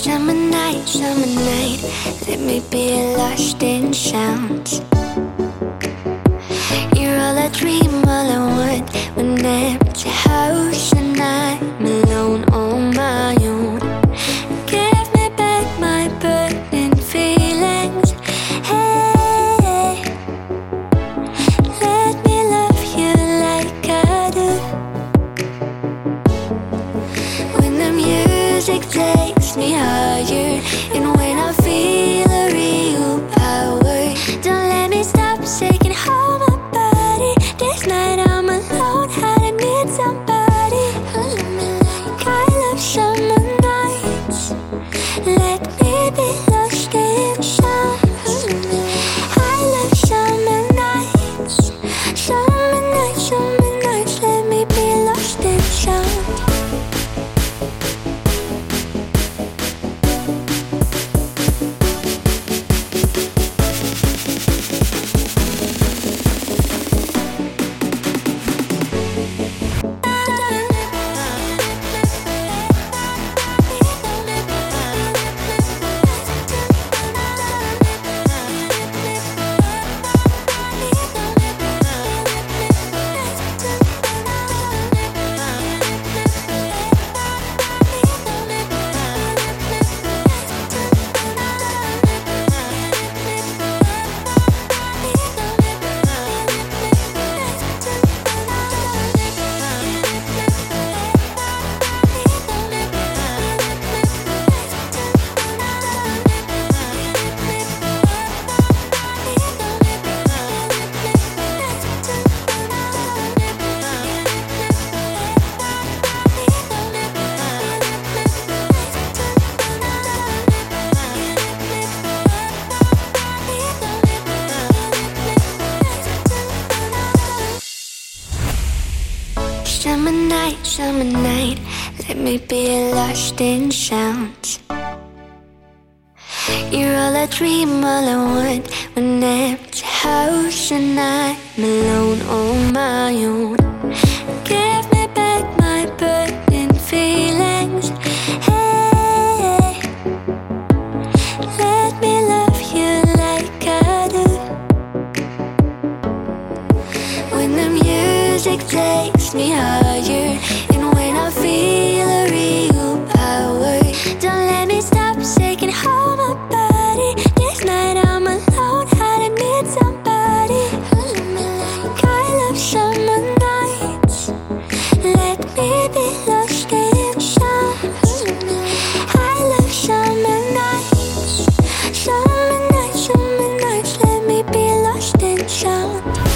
summer night, summer night. Let me be lost in sounds. Summer night, summer night, let me be lost in sounds. You're all I dream, all I want. When empty house and I'm alone on my own. me higher. And when I feel a real power, don't let me stop shaking all my body. This night I'm alone, I'd admit somebody. I love summer nights. Let me be lost in shines. I love summer nights. Summer nights, summer nights, let me be lost in shine.